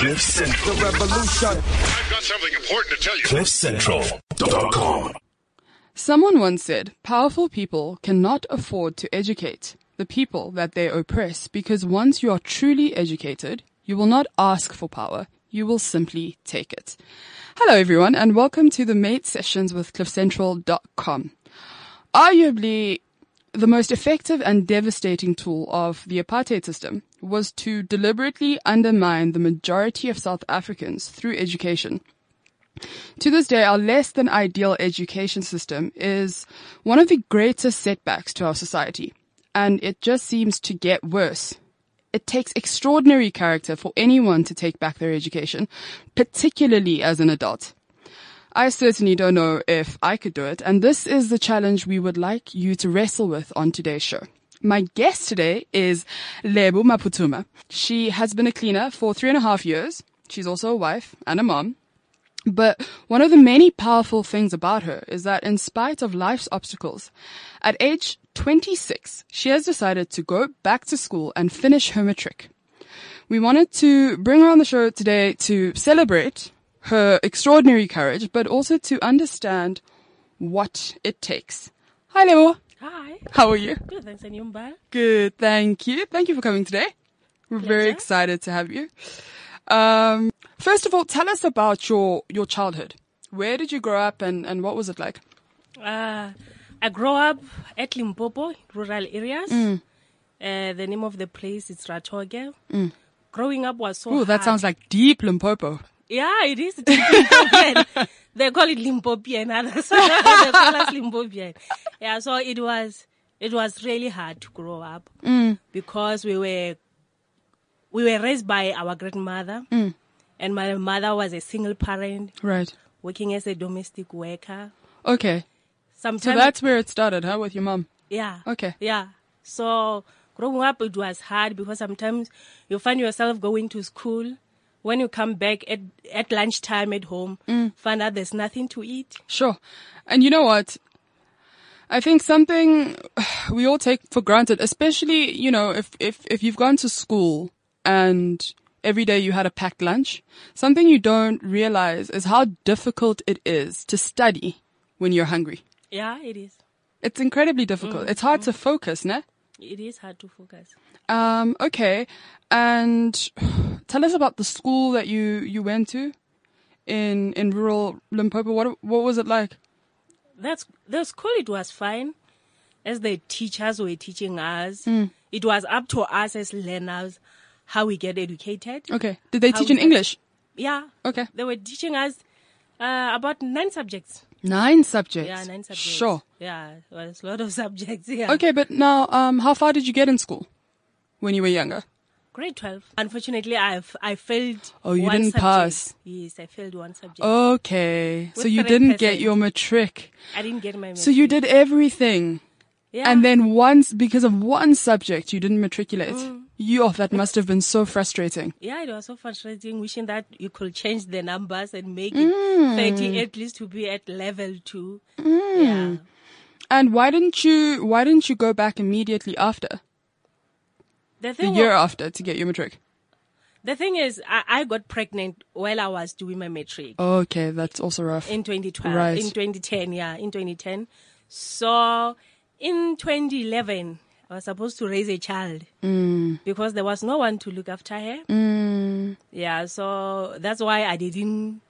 Cliff Central. The revolution. I've got something important to tell you. CliffCentral.com. Someone once said, powerful people cannot afford to educate the people that they oppress because once you are truly educated, you will not ask for power. You will simply take it. Hello everyone and welcome to the Mate Sessions with CliffCentral.com. Arguably, the most effective and devastating tool of the apartheid system was to deliberately undermine the majority of South Africans through education. To this day, our less than ideal education system is one of the greatest setbacks to our society, and it just seems to get worse. It takes extraordinary character for anyone to take back their education, particularly as an adult. I certainly don't know if I could do it, and this is the challenge we would like you to wrestle with on today's show. My guest today is Lebo Maputuma. She has been a cleaner for three and a half years. She's also a wife and a mom. But one of the many powerful things about her is that in spite of life's obstacles, at age 26, she has decided to go back to school and finish her matric. We wanted to bring her on the show today to celebrate her extraordinary courage, but also to understand what it takes. Hi, Lebo. Hi. How are you? Good, thanks, and you, Good, thank you. Thank you for coming today. We're very excited to have you. Um, first of all, tell us about your, your childhood. Where did you grow up and, and what was it like? Uh, I grew up at Limpopo, rural areas. Mm. Uh, the name of the place is Ratoge. Growing up was so Ooh, that sounds like deep Limpopo. Yeah, it is. Limpopian. they call it Limpopian. Others they call us Limpopian. Yeah, so it was it was really hard to grow up Mm. because we were we were raised by our grandmother, Mm. and my mother was a single parent Right. working as a domestic worker. Okay. Sometimes So that's where it started, huh, with your mom? Yeah. Okay. Yeah. So growing up, it was hard because sometimes you find yourself going to school. When you come back at, at lunchtime at home, Mm. find out there's nothing to eat. Sure. And you know what? I think something we all take for granted, especially, you know, if, if, if you've gone to school and every day you had a packed lunch, something you don't realize is how difficult it is to study when you're hungry. Yeah, it is. It's incredibly difficult. It's hard to focus, ne? It is hard to focus. Um, okay. And tell us about the school that you, you went to in, in rural Limpopo. What, what was it like? That's the school. It was fine, as the teachers were teaching us. Mm. It was up to us as learners how we get educated. Okay. Did they teach in English? Yeah, Okay. they were teaching us uh, about nine subjects. Nine subjects. Yeah, nine subjects. Sure. Yeah, it was a lot of subjects. Yeah. Okay, but now, um, how far did you get in school when you were younger? Grade 12. Unfortunately, I've I failed. Oh, you didn't subject. pass. Yes, I failed one subject. Okay, so you didn't get your matric. I didn't get my. Matric. So you did everything, Yeah. and then once because of one subject you didn't matriculate. Mm. You, oh, that must have been so frustrating. Yeah, it was so frustrating. Wishing that you could change the numbers and make Mm. it thirty at least to be at level two. Yeah. And why didn't you? Why didn't you go back immediately after The the year wa- after to get your matric? the thing is, I, I got pregnant while I was doing my matric. Okay, that's also rough. in 2012 Right. in 2010 yeah in 2010 so in 2011 i was supposed to raise a child because there was no one to look after her Mm, yeah so that's why i didn't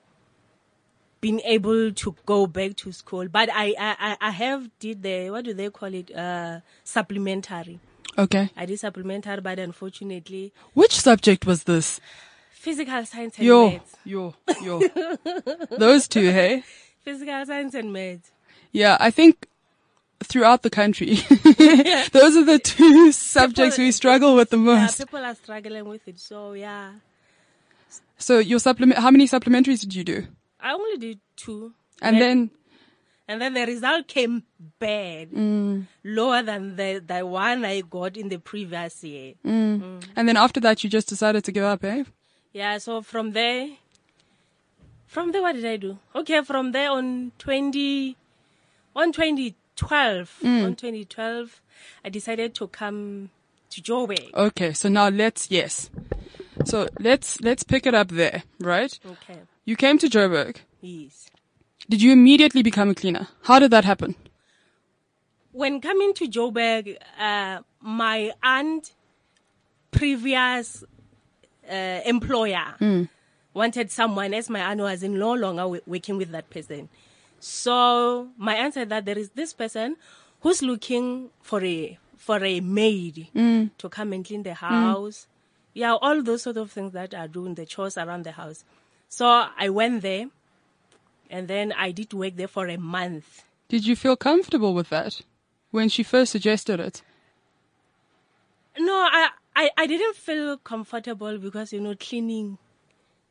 been able to go back to school but i i I- i have did the what do they call it uh supplementary okay. i did supplementary but unfortunately Which subject was this? physical science and Yo, maths yo, yo. Those two, hey? physical science and maths Yeah, I think throughout the country, those are the two subjects we struggle with the yeah most. people are struggling with it so yeah So your supplement, how many supplementaries did you do? I only did two. And then, and then the result came bad, Mm. lower than the, the one I got in the previous year. and then after that, you just decided to give up, eh? Yeah, so from there, from there, what did I do? Okay, from there on 20, on 2012, Mm. on 2012, I decided to come to Joburg. Okay, so now let's, yes. So let's let's pick it up there, right? Okay. You came to Joburg. Yes. Did you immediately become a cleaner? How did that happen? When coming to Joburg, uh, my aunt, previous uh, employer, wanted someone, as my aunt was in no longer working with that person. So my aunt said that there is this person who's looking for a for a maid to come and clean the house. Yeah, all those sort of things that are doing the chores around the house. So I went there, and then I did work there for a month. Did you feel comfortable with that when she first suggested it? No, I, I, I didn't feel comfortable because you know cleaning,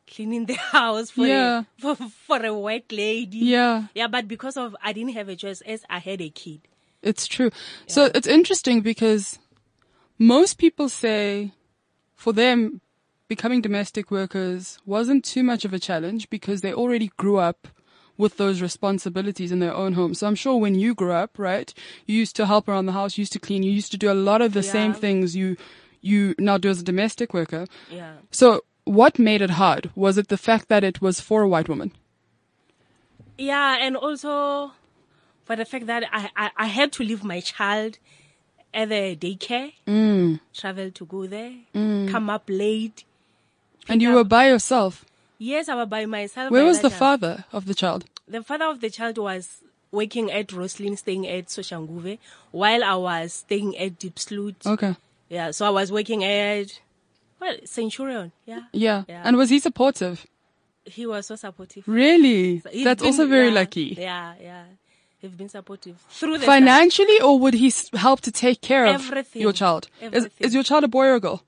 cleaning the house for Yeah. a, for for a work lady. Yeah. yeah, but because of I didn't have a choice as I had a kid. It's true. So it's interesting because most people say for them becoming domestic workers wasn't too much of a challenge because they already grew up with those responsibilities in their own home. So I'm sure when you grew up, right, you used to help around the house, you used to clean, you used to do a lot of the same things you you now do as a domestic worker. Yeah. So what made it hard? Was it the fact that it was for a white woman? Yeah, and also for the fact that I, I, I had to leave my child at the daycare, Mm. travel to go there, come up late. And you up- were by yourself. Yes, I was by myself. Where was the time. father of the child? The father of the child was working at Rosslyn, staying at Soshanguve, while I was staying at Diepsloot. Okay. Yeah, so I was working at, well, Centurion. Yeah. Yeah. Yeah. And was he supportive? He was so supportive. Really? He's That's been- also very yeah, lucky. Yeah, yeah. He's been supportive. Through the Financially, or would he help to take care of Everything. your child? Everything. Is, is your child a boy or a girl?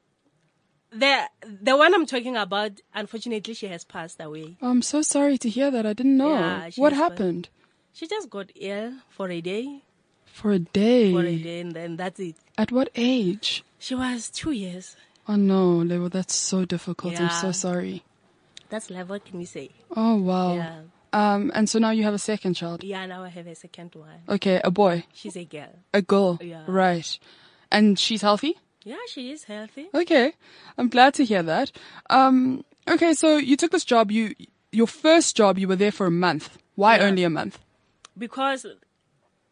The, the one I'm talking about, unfortunately, she has passed away. I'm so sorry to hear that. I didn't know. Yeah, what happened? She just got ill for a day, For a day. for a day, and then that's it. At what age? She was two years. Oh no, Lebo, that's so difficult. I'm so sorry. That's life. What can we say? Oh wow. Yeah. Um, and so now you have a second child. Yeah, now I have a second one. Okay, a boy, She's a girl. a girl. Yeah. Right. And she's healthy? Yeah, she is healthy. Okay. I'm glad to hear that. Um, okay, so you took this job, you, your first job, you were there for a month. Why Yeah. only a month? because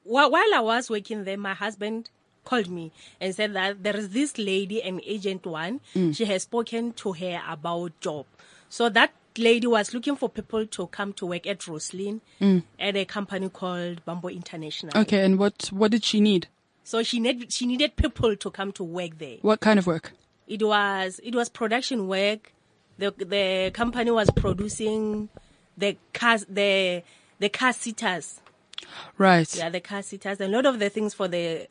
wh- while I was working there, my husband called me and said that there is this lady, an agent one. Mm. She has spoken to her about job. So that lady was looking for people to come to work at Rosslyn at a company called Bamboo International. Mm. Okay, and what, what did she need? So she need, she needed people to come to work there. What kind of work? It was it was production work. The the company was producing the cars the the car seaters. Right. Yeah, the car seaters, and a lot of the things for the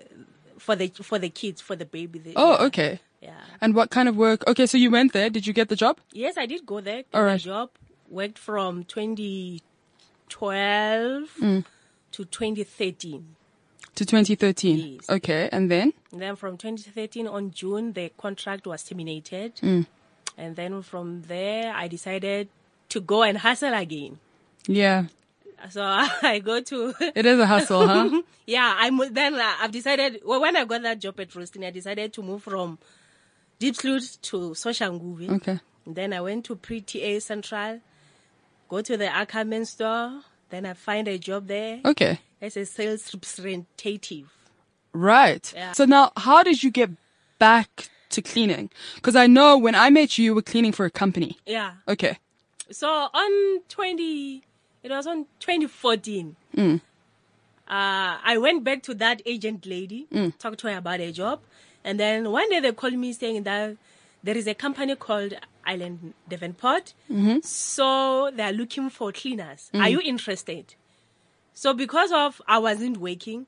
for the for the kids, for the baby. The, Oh, yeah, okay. Yeah. And what kind of work? Okay, so you went there. Did you get the job? Yes, I did go there. All right. Job worked from 2012 Mm. to 2013. To 2013. Yes. Okay, and then? And then from 2013 on June, the contract was terminated. Mm. And then from there, I decided to go and hustle again. Yeah. So I go to It is a hustle, huh? yeah, I mo- then uh, I've decided well, when I got that job at Roasting, I decided to move from Diepsloot to Soshanguve. Okay. Then I went to Pre TA Central, go to the Ackerman store. Then I find a job there Okay. As a sales representative. Right. Yeah. So now, how did you get back to cleaning? Because I know when I met you, you were cleaning for a company. Yeah. Okay. So on 20, it was on 2014. Uh, I went back to that agent lady, talked to her about a job. And then one day they called me saying that there is a company called Ireland Davenport. Hmm. So they're looking for cleaners. Are you interested? So because of I wasn't working,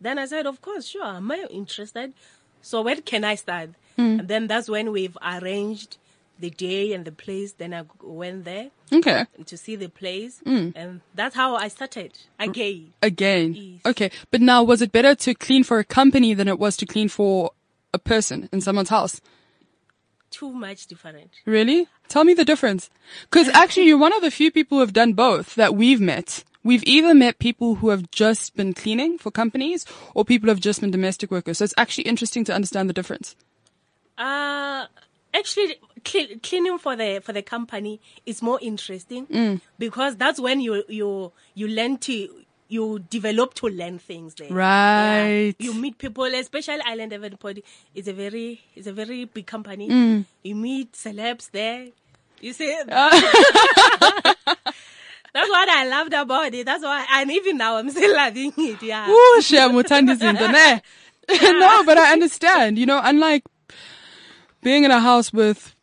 then I said, of course, sure, am I interested? So when can I start? Hmm. And then that's when we've arranged the day and the place. Then I went there Okay. to see the place, hmm. and that's how I started again. Again. Yes. Okay. But now, was it better to clean for a company than it was to clean for a person in someone's house? Too much different. Really? Tell me the difference. Because actually, you're one of the few people who have done both that we've met. We've either met people who have just been cleaning for companies or people who have just been domestic workers. So it's actually interesting to understand the difference. Uh, actually, cle- cleaning for the for the company is more interesting Mm. because that's when you you you learn to you develop to learn things there. Right. Yeah. You meet people, especially Ireland Everybody. It's a very it's a very big company. Mm. You meet celebs there. You see. Ah. That's what I loved about it. That's why, and even now I'm still loving it. Yeah. Ooh, shiyamuthanda izinto, ne? no, but I understand. You know, unlike being in a house with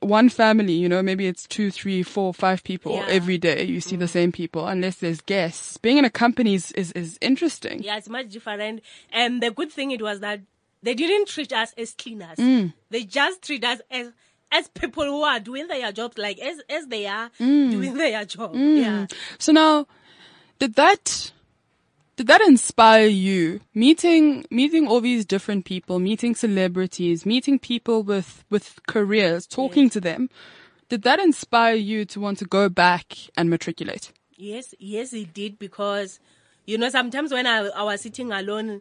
one family, you know, maybe it's two, three, four, five people Yeah. every day. You see the same people, unless there's guests. Being in a company is, is, is interesting. Yeah, it's much different. And the good thing it was that they didn't treat us as cleaners. Mm. They just treat us as as people who are doing their jobs, like as as they are Mm. doing their job. Yeah. So now, did that, did that inspire you? Meeting, meeting all these different people, meeting celebrities, meeting people with, with careers, talking to them. Did that inspire you to want to go back and matriculate? Yes, yes, it did because, you know, sometimes when I, I was sitting alone,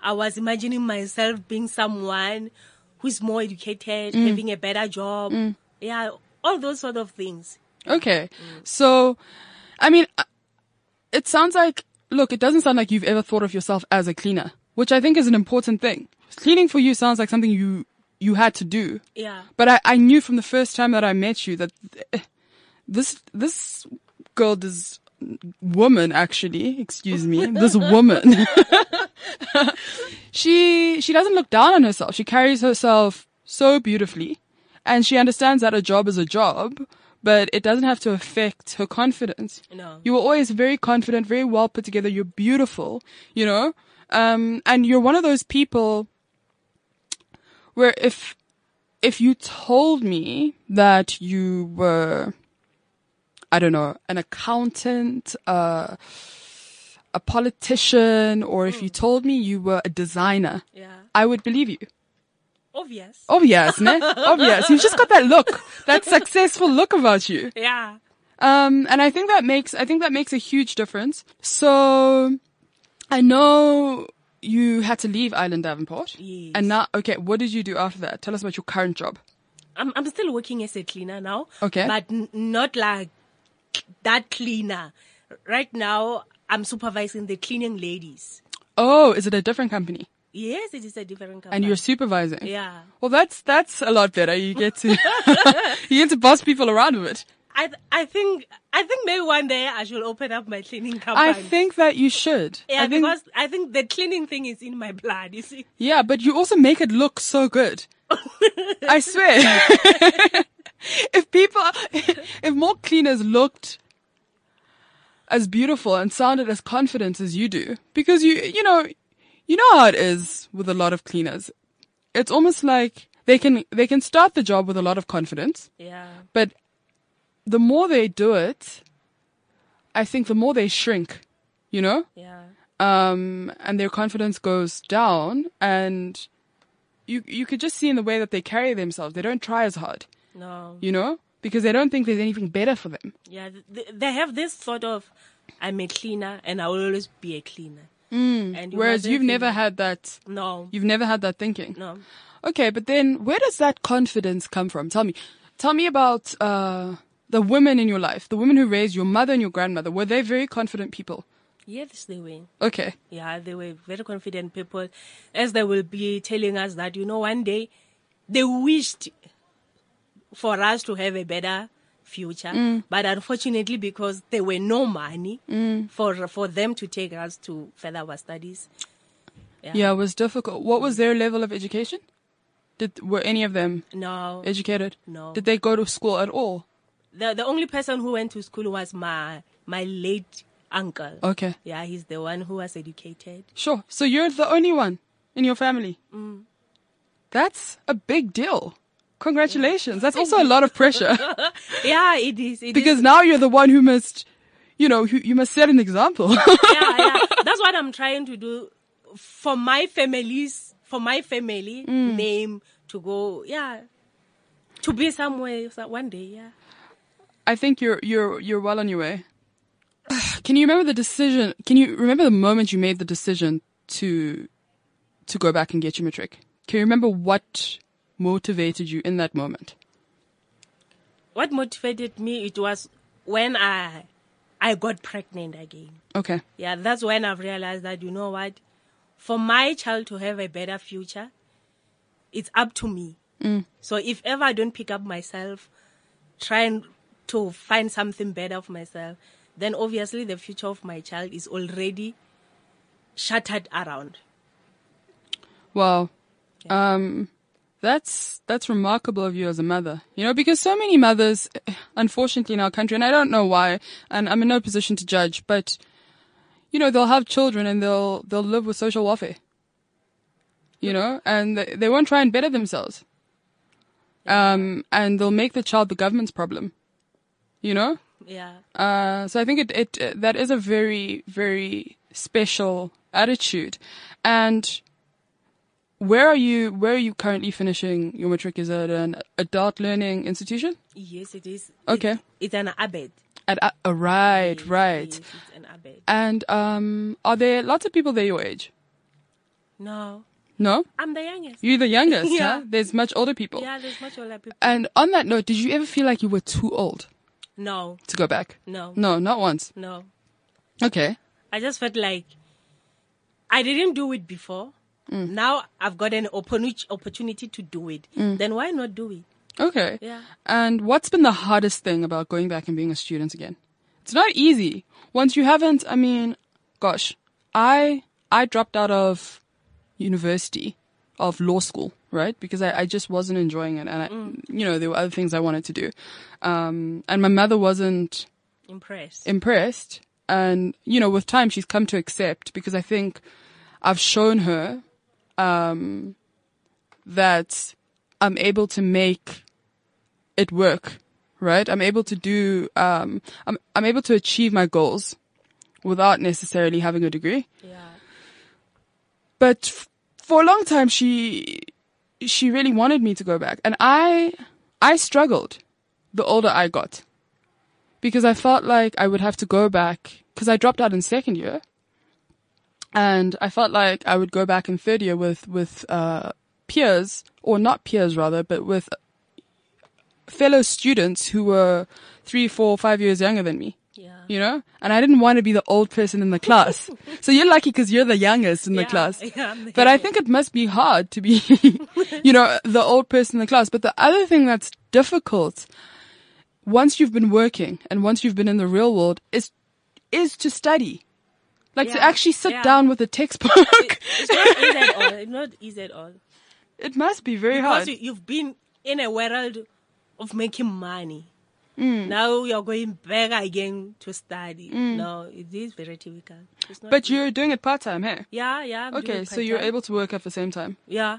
I was imagining myself being someone who's more educated, Mm. having a better job. Yeah, all those sort of things. Okay. So, I mean, uh, it sounds like, look, it doesn't sound like you've ever thought of yourself as a cleaner, which I think is an important thing. Cleaning for you sounds like something you, you had to do. Yeah. But I, I knew from the first time that I met you that this, this girl, this woman actually, excuse me, this woman, she, she doesn't look down on herself. She carries herself so beautifully and she understands that a job is a job, but it doesn't have to affect her confidence. No. You were always very confident, very well put together. You're beautiful, you know? Um, and you're one of those people where if, if you told me that you were, I don't know, an accountant, uh, a politician, or if you told me you were a designer, Yeah. I would believe you. Obvious. Obvious, ne? Obvious. You've just got that look, that successful look about you. Yeah. Um, and I think that makes, I think that makes a huge difference. So, I know you had to leave Ireland Davenport. Yes. And now, okay, what did you do after that? Tell us about your current job. I'm I'm still working as a cleaner now. Okay. But n- not like that cleaner. Right now, I'm supervising the cleaning ladies. Oh, is it a different company? Yes, it is a different company. And you're supervising? Yeah. Well, that's, that's a lot better. You get to, you get to boss people around with it. I th- I think I think maybe one day I should open up my cleaning company. I think that you should. yeah, I think, because I think the cleaning thing is in my blood. You see. yeah, but you also make it look so good. I swear. if people, if more cleaners looked as beautiful and sounded as confident as you do, because you, you know, you know how it is with a lot of cleaners. It's almost like they can, they can start the job with a lot of confidence, Yeah. but the more they do it, I think the more they shrink, you know? Yeah. um, and their confidence goes down, and you you could just see in the way that they carry themselves. They don't try as hard, No. you know, because they don't think there's anything better for them. Yeah. Th- they have this sort of, I'm a cleaner and I will always be a cleaner. Mm. And you Whereas you've never had that. No. You've never had that thinking. No. Okay, but then where does that confidence come from? Tell me, tell me about uh, the women in your life, the women who raised your mother and your grandmother. Were they very confident people? Yes, they were. Okay. Yeah, they were very confident people, as they will be telling us that you know one day they wished for us to have a better future, mm. but unfortunately because there were no money mm. for for them to take us to further our studies. Yeah, it was difficult. What was their level of education? Did were any of them No, educated? No. Did they go to school at all? the the only person who went to school was my my late uncle. Okay. Yeah, he's the one who was educated. Sure. So you're the only one in your family. Mm. That's a big deal. Congratulations. That's also a lot of pressure Yeah, it is. It is. because now you're the one who must, you know, who, you must set an example. yeah, yeah. That's what I'm trying to do for my family's, for my family mm. name to go, yeah, to be somewhere so- one day, yeah. I think you're you're you're well on your way. Can you remember the decision? Can you remember the moment you made the decision to to go back and get your matric? Can you remember what motivated you in that moment? what motivated me it was when I I got pregnant again. Okay. Yeah, that's when I've realized that you know what, for my child to have a better future, it's up to me. So if ever I don't pick up myself, trying to find something better for myself, then obviously the future of my child is already shattered around. Wow. Um, that's that's remarkable of you as a mother. You know, because so many mothers, unfortunately, in our country, and I don't know why, and I'm in no position to judge, but you know, they'll have children and they'll they'll live with social welfare. You know, and they, they won't try and better themselves. Um, and they'll make the child the government's problem. You know. Yeah. Uh, so I think it, it, that is a very, very special attitude. And where are you, where are you currently finishing your matric? Is it an adult learning institution? Yes, it is. Okay. It's, it's an ABET. At, uh, uh, right, Yes, right. Yes, it's an ABET. And, um, are there lots of people there your age? No, No? I'm the youngest. You're the youngest, Yeah. huh? There's much older people. Yeah, there's much older people. And on that note, did you ever feel like you were too old No, to go back? no, No, not once. no. Okay. I just felt like I didn't do it before. Mm. Now I've got an opportunity opportunity to do it. Then why not do it? Okay. Yeah. And what's been the hardest thing about going back and being a student again? It's not easy. Once you haven't, I mean, gosh, I, I dropped out of university, of law school, right? Because I, I just wasn't enjoying it. And I, you know, there were other things I wanted to do. Um, and my mother wasn't Impressed. impressed. And, you know, with time, she's come to accept because I think I've shown her, um, that I'm able to make it work, right? I'm able to do, um, I'm, I'm able to achieve my goals without necessarily having a degree. yeah. But f- for a long time, she, she really wanted me to go back. And I, I struggled the older I got because I felt like I would have to go back because I dropped out in second year. And I felt like I would go back in third year with, with, uh, peers or not peers rather, but with fellow students who were three, four, five years younger than me Yeah. you know? And I didn't want to be the old person in the class. so you're lucky because you're the youngest in the class. yeah, the but I think it must be hard to be, you know, the old person in the class. But the other thing that's difficult once you've been working and once you've been in the real world is, is to study. Like to actually sit yeah. down with a textbook. It's not easy at all. It's not easy at all. it must be very Because hard. Because you've been in a world of making money. Mm. Now you're going back again to study. No, it is very difficult. It's not But easy. you're doing it part time, hey? yeah, yeah. I'm Okay, so you're able to work at the same time. Yeah,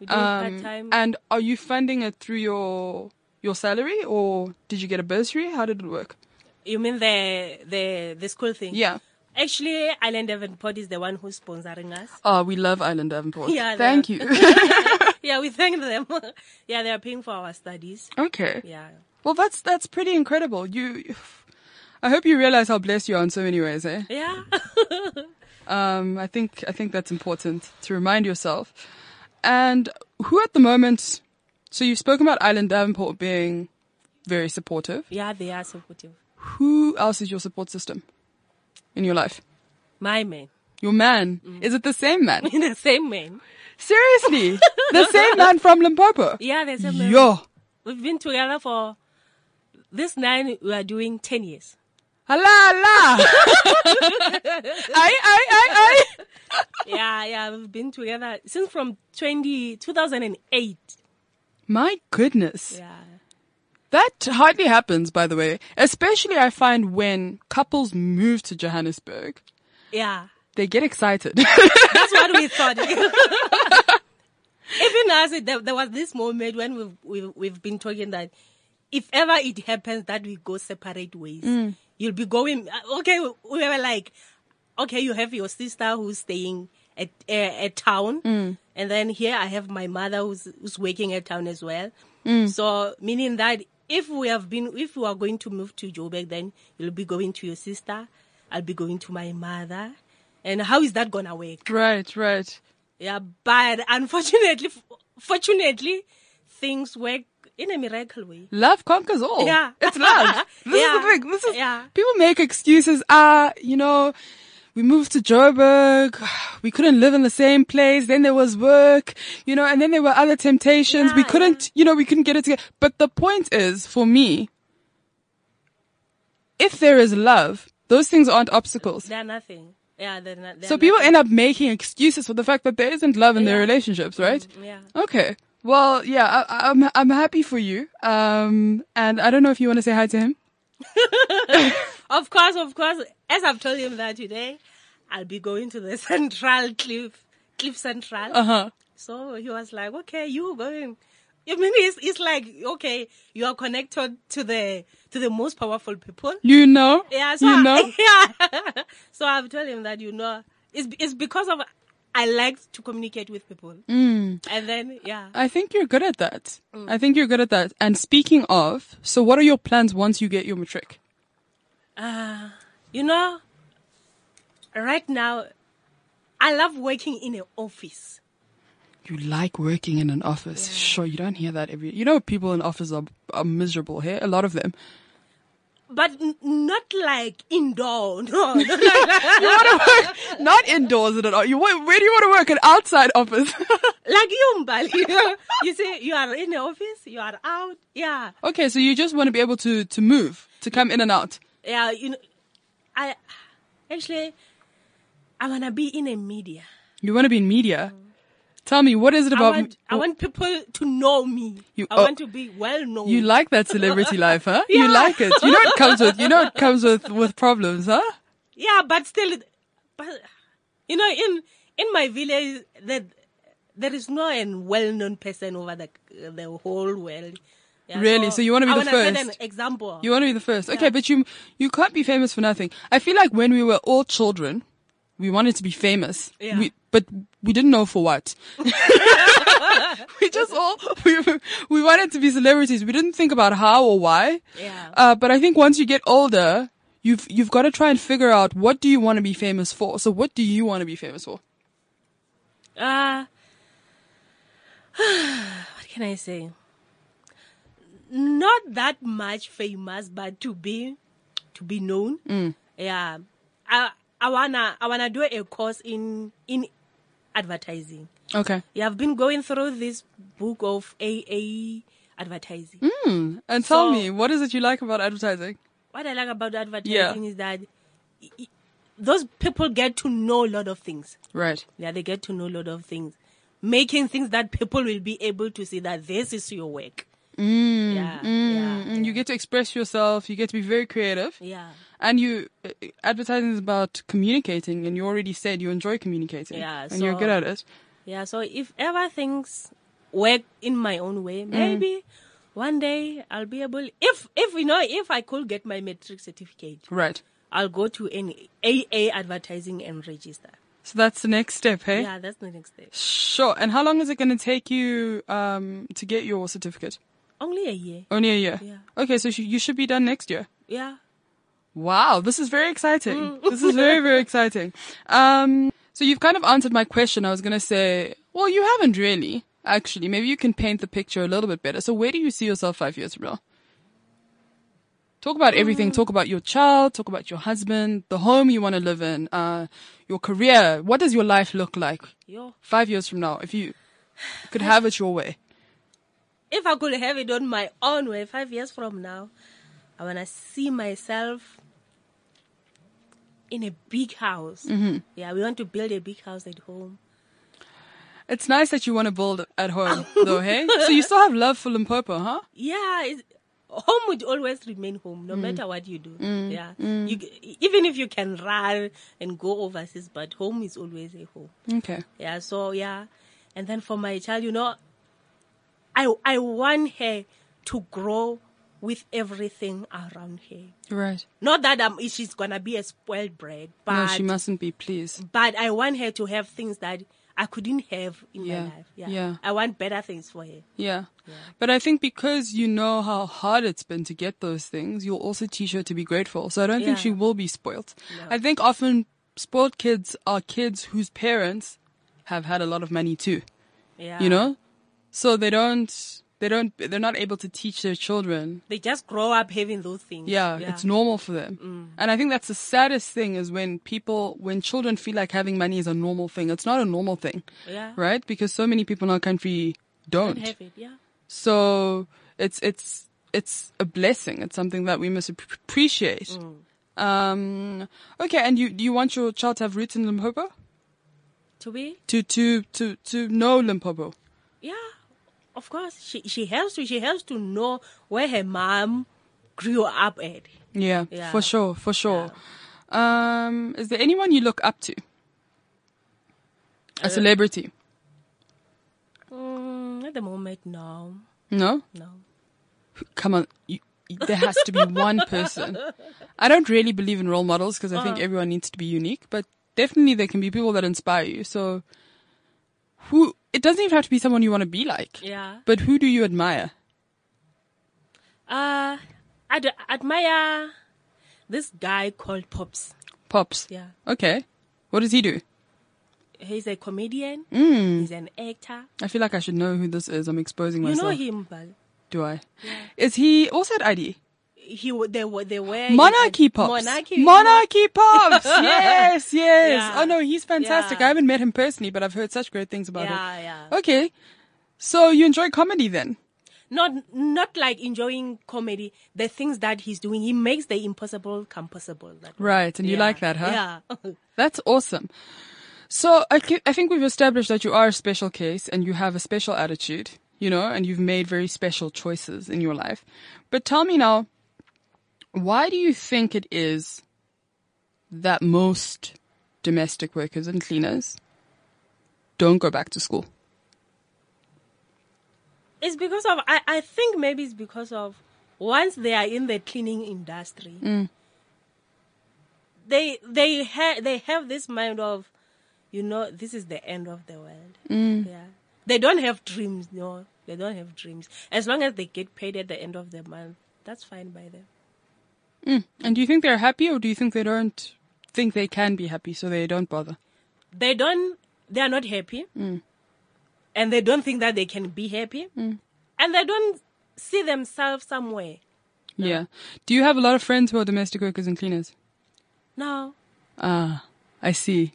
we do Um, part time. and are you funding it through your your salary or did you get a bursary? How did it work? You mean the the the school thing? Yeah. Actually, Ireland Davenport is the one who's sponsoring us. Oh, we love Ireland Davenport. Yeah, Thank you. yeah, we thank them. yeah, they are paying for our studies. okay. Yeah. Well, that's that's pretty incredible. You, I hope you realize how blessed you are in so many ways, eh? Yeah. Um, I think I think that's important to remind yourself. And who at the moment? So you've spoken about Ireland Davenport being very supportive. yeah, they are supportive. Who else is your support system in your life? My man. Your man. Mm. Is it the same man? the same man. Seriously, the same man from Limpopo. Yeah, the same man. Yo, We've been together for this nine, we are doing 10 years. hala hala. Aye aye aye aye. yeah, yeah, we've been together since from 20, 2008. My goodness. Yeah. That hardly happens, by the way. Especially I find when couples move to Johannesburg, Yeah. they get excited. That's what we thought. Even us, there, there was this moment when we've, we've, we've been talking that if ever it happens that we go separate ways, you'll be going, uh, okay, we we were like, okay, you have your sister who's staying at, uh, at town. And then here I have my mother who's, who's working at town as well. So meaning that if we have been, if we are going to move to Joburg, then you'll be going to your sister. I'll be going to my mother. And how is that gonna work? right, right. Yeah, but unfortunately, f- fortunately, things work in a miracle way. Love conquers all. Yeah. It's love. This Yeah. is the thing. This is, Yeah. people make excuses. Ah, you know, we moved to Joburg. We couldn't live in the same place. Then there was work, you know, and then there were other temptations. we couldn't, you know, we couldn't get it together. But the point is, for me, if there is love, those things aren't obstacles. They're nothing. Yeah, they're not. They're So people nothing. end up making excuses for the fact that there isn't love in their relationships, right? Yeah. Okay. Well, yeah, I, I'm I'm happy for you. Um, and I don't know if you want to say hi to him. Of course, of course. As I've told him that today, I'll be going to the Central Cliff, Cliff Central. Uh huh. So he was like, okay, you going. I mean, it's, it's like, okay, you are connected to the, to the most powerful people. You know. Yeah, so You I- know. yeah. so I've told him that, you know, it's, it's because of, I like to communicate with people. Mm. And then, yeah. I think you're good at that. Mm. I think you're good at that. And speaking of, so what are your plans once you get your matric? Uh, you know, right now, I love working in an office. You like working in an office. Sure, you don't hear that every. You know, people in office are, are miserable here. A lot of them. But n- not like indoor. No, no, work, Not indoors at all. You wa- where do you want to work? An outside office. like you, Mbali. you see, you are in the office, you are out. Yeah, okay, so you just want to be able to to move, to come in and out. yeah. You know, I actually, I wanna be in a media. You want to be in media. Tell me, what is it I about? want, I want people to know me. You- I oh. want to be well known. You like that celebrity life, huh? You like it. You know it comes with. You know it comes with with problems, huh? Yeah, but still, but you know, in in my village, that there is no a well-known person over the the whole world. Yeah, Really? So you wanna be I the set first? an example. You want to be the first. Okay, Yeah. but you you can't be famous for nothing. I feel like when we were all children, we wanted to be famous. Yeah. We, but we didn't know for what. we just all we we wanted to be celebrities. We didn't think about how or why. Yeah. Uh, but I think once you get older, you've you've got to try and figure out what do you want to be famous for. So what do you want to be famous for? Uh, what can I say? Not that much famous, but to be to be known. Mm. Yeah, I I wanna I wanna do a course in in advertising. Okay. Yeah, I've been going through this book of AA advertising. Mm. And tell So- me, what is it you like about advertising? What I like about advertising Yeah. is that i- i- those people get to know a lot of things. Right. Yeah, they get to know a lot of things, making things that people will be able to see that this is your work. Mm. Yeah, Mm. yeah, And you get to express yourself. You get to be very creative. yeah, And you, uh, advertising is about communicating, and you already said you enjoy communicating. Yeah, And you're good at it. yeah. So if ever things work in my own way, maybe one day I'll be able. If if you know, if I could get my matric certificate, Right. I'll go to an AA advertising and register. So that's the next step, hey? Yeah, that's the next step. Sure. And how long is it going to take you um, to get your certificate? Only a year. Only a year. Yeah. Okay, so sh- you should be done next year. Yeah. Wow, this is very exciting. Mm. this is very, very exciting. Um, so you've kind of answered my question. I was going to say, well, you haven't really, actually. Maybe you can paint the picture a little bit better. So where do you see yourself five years from now? Talk about everything. Mm. Talk about your child. Talk about your husband, the home you want to live in, uh, your career. What does your life look like Yo. five years from now if you could have it your way? If I could have it on my own way five years from now, I want to see myself in a big house. Mm-hmm. Yeah, we want to build a big house at home. It's nice that you want to build at home, though, hey? So you still have love for Limpopo, huh? Yeah, it's, home would always remain home, Mm. no matter what you do. Yeah, you, even if you can run and go overseas, but home is always a home. Okay. Yeah, so yeah, and then for my child, you know, I I want her to grow with everything around her. Right. Not that um, she's gonna be a spoiled brat, but no, she mustn't be, please. but I want her to have things that I couldn't have in Yeah, my life. Yeah. yeah. I want better things for her. Yeah. yeah. But I think because you know how hard it's been to get those things, you'll also teach her to be grateful. So I don't think Yeah. she will be spoilt. I think often spoiled kids are kids whose parents have had a lot of money too, Yeah. you know? So they don't, They don't, they're not able to teach their children. They just grow up having those things. Yeah, it's normal for them. And I think that's the saddest thing is when people, when children feel like having money is a normal thing. It's not a normal thing, Yeah. right? Because so many people in our country don't. Don't have it. Yeah. So it's it's it's a blessing. It's something that we must ap- appreciate. Um, okay, and you do you want your child to have roots in Limpopo? To be. To to to to know Limpopo. Yeah. Of course, she she has to. She has to know where her mom grew up at. Yeah, Yeah. for sure, for sure. Um, is there anyone you look up to? A celebrity? Mm, at the moment, no, No. no. Come on. You, there has to be one person. I don't really believe in role models because I think everyone needs to be unique, but definitely there can be people that inspire you. So, who? It doesn't even have to be someone you want to be like. Yeah. But who do you admire? Uh, I d- admire this guy called Pops. Pops. Yeah. Okay. What does he do? He's a comedian. Mm. He's an actor. I feel like I should know who this is. I'm exposing You myself. You know him, but Do I? Is he also at ID? He they were they were Monarchy Pops. Monarchy. Monarchy Pops. yes, yes. Yeah. Oh no, he's fantastic. Yeah. I haven't met him personally, but I've heard such great things about him. Yeah, yeah. Okay. So you enjoy comedy then? Not not like enjoying comedy. The things that he's doing, he makes the impossible come possible. Right. And you like that, huh? Yeah. That's awesome. So I, I think we've established that you are a special case and you have a special attitude, you know, and you've made very special choices in your life. But tell me now, why do you think it is that most domestic workers and cleaners don't go back to school? It's because of I, I think maybe it's because of once they are in the cleaning industry, Mm. they they have they have this mind of, you know, this is the end of the world. Mm. Yeah, they don't have dreams. No, they don't have dreams. As long as they get paid at the end of the month, that's fine by them. Mm. And do you think they're happy or do you think they don't think they can be happy so they don't bother? They don't. They are not happy, mm. and they don't think that they can be happy, mm. and they don't see themselves somewhere. Yeah. Do you have a lot of friends who are domestic workers and cleaners? No, Ah, I see.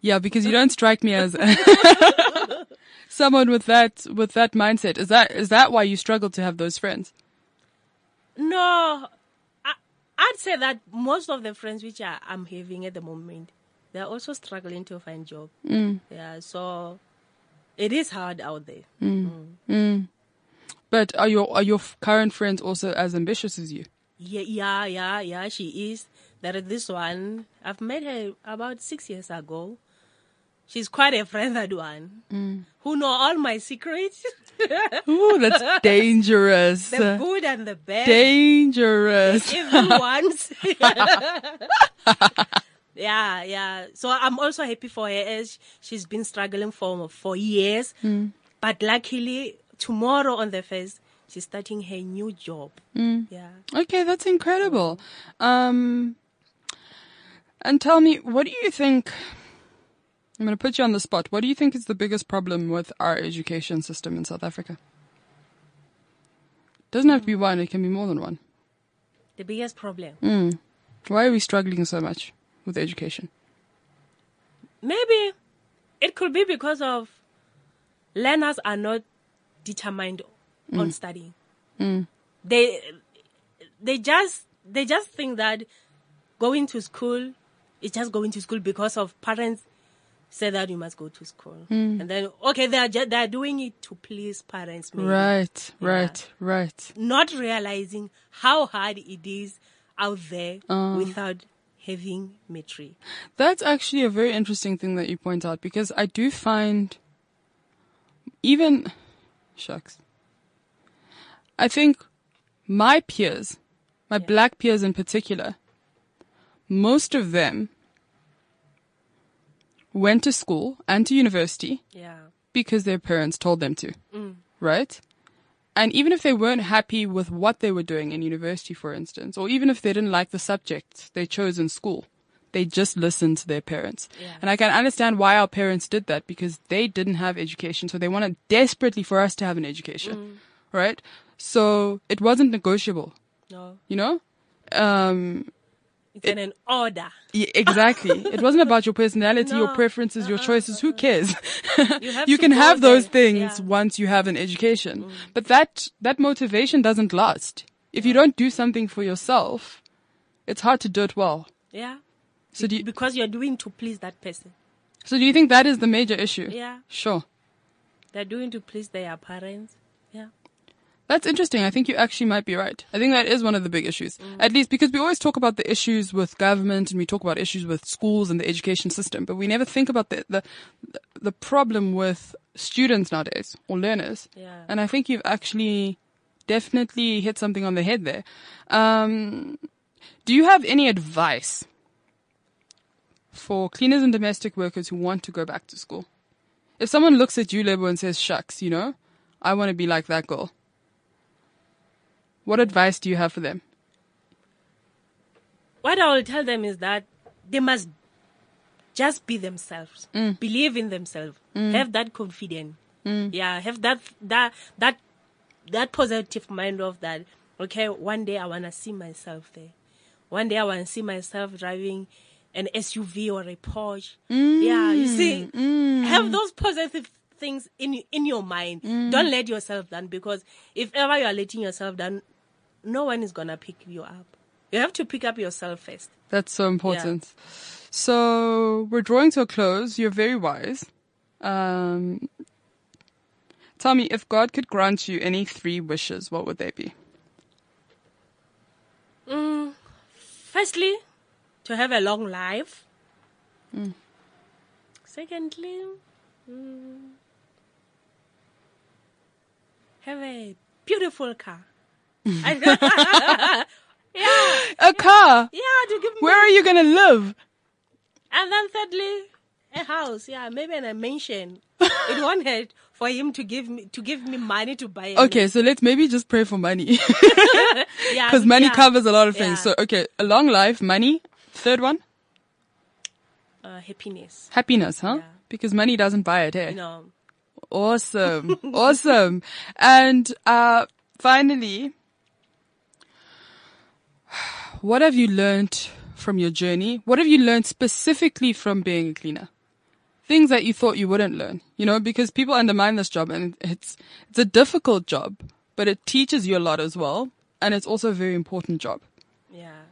Yeah, because you don't strike me as someone with that with that mindset. Is that is that why you struggle to have those friends? No, I'd say that most of the friends which I, I'm having at the moment, they're also struggling to find job. Mm. Yeah, so it is hard out there. Mm. Mm. But are your are your current friends also as ambitious as you? Yeah, yeah, yeah, yeah. She is. There is this one. I've met her about six years ago. She's quite a friend, that one, mm. who know all my secrets, Ooh, that's dangerous. the good and the bad. dangerous. evil ones. yeah, yeah. So I'm also happy for her as she's been struggling for for years. Mm. But luckily, tomorrow on the first, she's starting her new job. Mm. Yeah. Okay, that's incredible. Um, and tell me, what do you think? I'm going to put you on the spot. What do you think is the biggest problem with our education system in South Africa? It doesn't have to be mm. one; it can be more than one. The biggest problem. Mm. Why are we struggling so much with education? Maybe it could be because of learners are not determined on mm. studying. They they just they just think that going to school is just going to school because of parents say that you must go to school, mm. and then okay they are ju- they are doing it to please parents, maybe. Right, right, right. not realizing how hard it is out there uh. without having matric. That's actually a very interesting thing that you point out because I do find even shucks. I think my peers, my black peers in particular, most of them went to school and to university Yeah. because their parents told them to. Right? And even if they weren't happy with what they were doing in university, for instance, or even if they didn't like the subject they chose in school, they just listened to their parents. Yeah. And I can understand why our parents did that because they didn't have education. So they wanted desperately for us to have an education. right? So it wasn't negotiable, No, you know? Um, it's an, an order. yeah, exactly. it wasn't about your personality, your No. preferences, your choices. Who cares? You you can have those there. things Yeah. Mm. once you have an education. But that, that motivation doesn't last. If you don't do something for yourself, it's hard to do it well. Yeah. So do you, Because you're doing to please that person. so do you think that is the major issue? Yeah. Sure. They're doing to please their parents. That's interesting. I think you actually might be right. I think that is one of the big issues. At least because we always talk about the issues with government and we talk about issues with schools and the education system, but we never think about the the, the problem with students nowadays or learners. Yeah. And I think you've actually definitely hit something on the head there. Um, do you have any advice for cleaners and domestic workers who want to go back to school? If someone looks at you, Lebo, and says, shucks, you know, I want to be like that girl. What advice do you have for them? What I will tell them is that they must just be themselves, Mm. believe in themselves, have that confidence. Mm. Yeah, have that that that that positive mind of that. Okay, one day I wanna see myself there. One day I wanna see myself driving an SUV or a Porsche. Yeah, you see, Mm. have those positive things in in your mind. Mm. Don't let yourself down because if ever you are letting yourself down, no one is gonna pick you up. You have to pick up yourself first. That's so important. So we're drawing to a close. You're very wise. Um, tell me, if God could grant you any three wishes, what would they be? Firstly, to have a long life. Secondly, mm, have a beautiful car. Yeah, A car. yeah, to give me. Where are you gonna live? And then thirdly, a house. Yeah, maybe in a mansion. it won't for him to give me to give me money to buy. Okay, so let's maybe just pray for money yeah, because money yeah. covers a lot of things. Yeah. So okay, a long life, money. Third one, uh, happiness. happiness, huh? Yeah. Because money doesn't buy it. Hey? You know, Awesome. awesome. And uh finally, what have you learned from your journey? What have you learned specifically from being a cleaner? Things that you thought you wouldn't learn, you know, because people undermine this job and it's it's a difficult job, but it teaches you a lot as well, and it's also a very important job. yeah.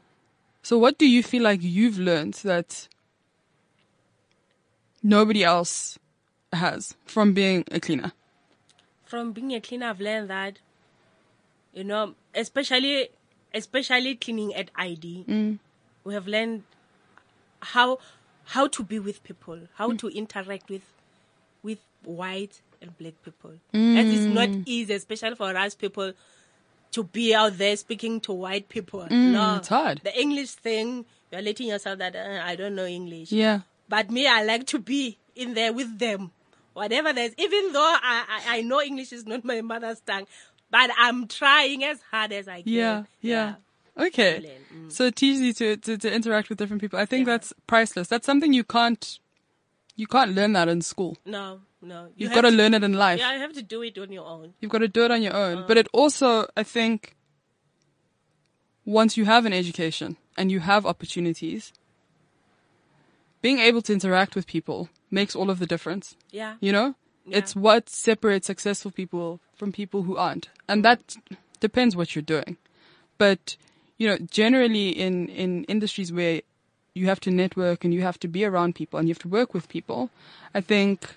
So what do you feel like you've learned that nobody else has from being a cleaner? from being a cleaner, I've learned that, you know, especially especially cleaning at ID, mm. we have learned how how to be with people, how mm. to interact with with white and black people. Mm. And it's not easy, especially for us people, to be out there speaking to white people. no, it's hard. The English thing, you're letting yourself that uh, I don't know English. Yeah. But me, I like to be in there with them. Whatever there's, even though I, I, I know English is not my mother's tongue, but I'm trying as hard as I can. Yeah, yeah. Okay. Brilliant. Mm. So it teaches you to, to, to interact with different people. I think Yeah. that's priceless. That's something you can't, you can't learn that in school. No, no. You You've have got to learn it in life. Yeah, you have to do it on your own. You've got to do it on your own. Uh. But it also, I think, once you have an education and you have opportunities, being able to interact with people makes all of the difference. Yeah. You know? Yeah. It's what separates successful people from people who aren't. And that depends what you're doing. But, you know, generally in, in industries where you have to network and you have to be around people and you have to work with people, I think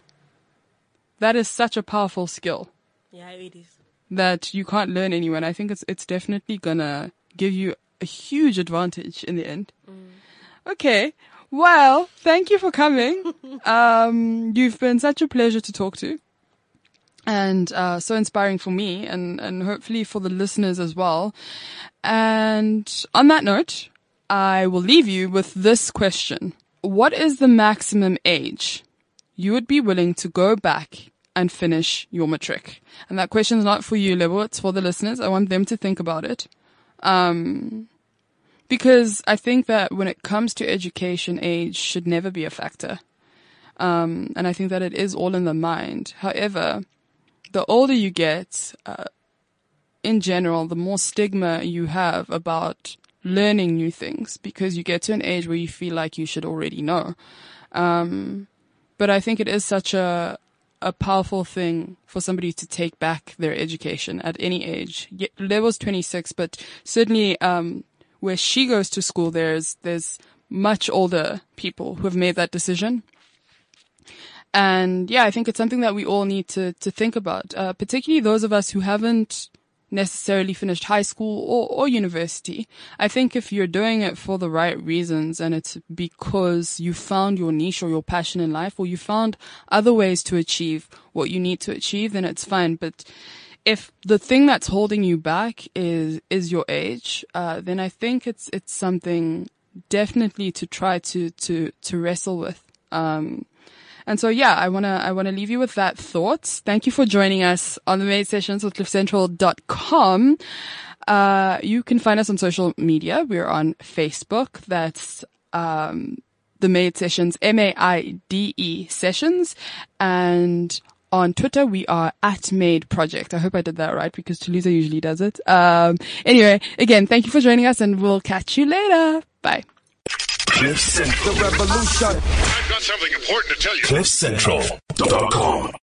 that is such a powerful skill Yeah, it is. that you can't learn anywhere. And I think it's, it's definitely gonna give you a huge advantage in the end. Mm. Okay. Well, thank you for coming. um, you've been such a pleasure to talk to and, uh, so inspiring for me and, and hopefully for the listeners as well. And on that note, I will leave you with this question. What is the maximum age you would be willing to go back and finish your matric? And that question is not for you, Lebo. It's for the listeners. I want them to think about it. Um, because I think that when it comes to education, age should never be a factor. Um, and I think that it is all in the mind. However, the older you get, uh, in general, the more stigma you have about learning new things because you get to an age where you feel like you should already know. Um, but I think it is such a, a powerful thing for somebody to take back their education at any age. Lebo's 26, but certainly, um, where she goes to school, there's, there's much older people who have made that decision. And yeah, I think it's something that we all need to, to think about, uh, particularly those of us who haven't necessarily finished high school or, or university. I think if you're doing it for the right reasons and it's because you found your niche or your passion in life or you found other ways to achieve what you need to achieve, then it's fine. But if the thing that's holding you back is, is your age, uh, then I think it's, it's something definitely to try to, to, to wrestle with. Um, and so, yeah, I want to, I want to leave you with that thought. Thank you for joining us on the Maide Sessions with cliffcentral.com. Uh, you can find us on social media. We're on Facebook. That's, um, the Maide Sessions, M-A-I-D-E sessions. And on Twitter, we are at Maide Project. I hope I did that right because Toulouse usually does it. Um, anyway, again, thank you for joining us and we'll catch you later. Bye. Cliff Central. I've got something important to tell you. CliffCentral.com.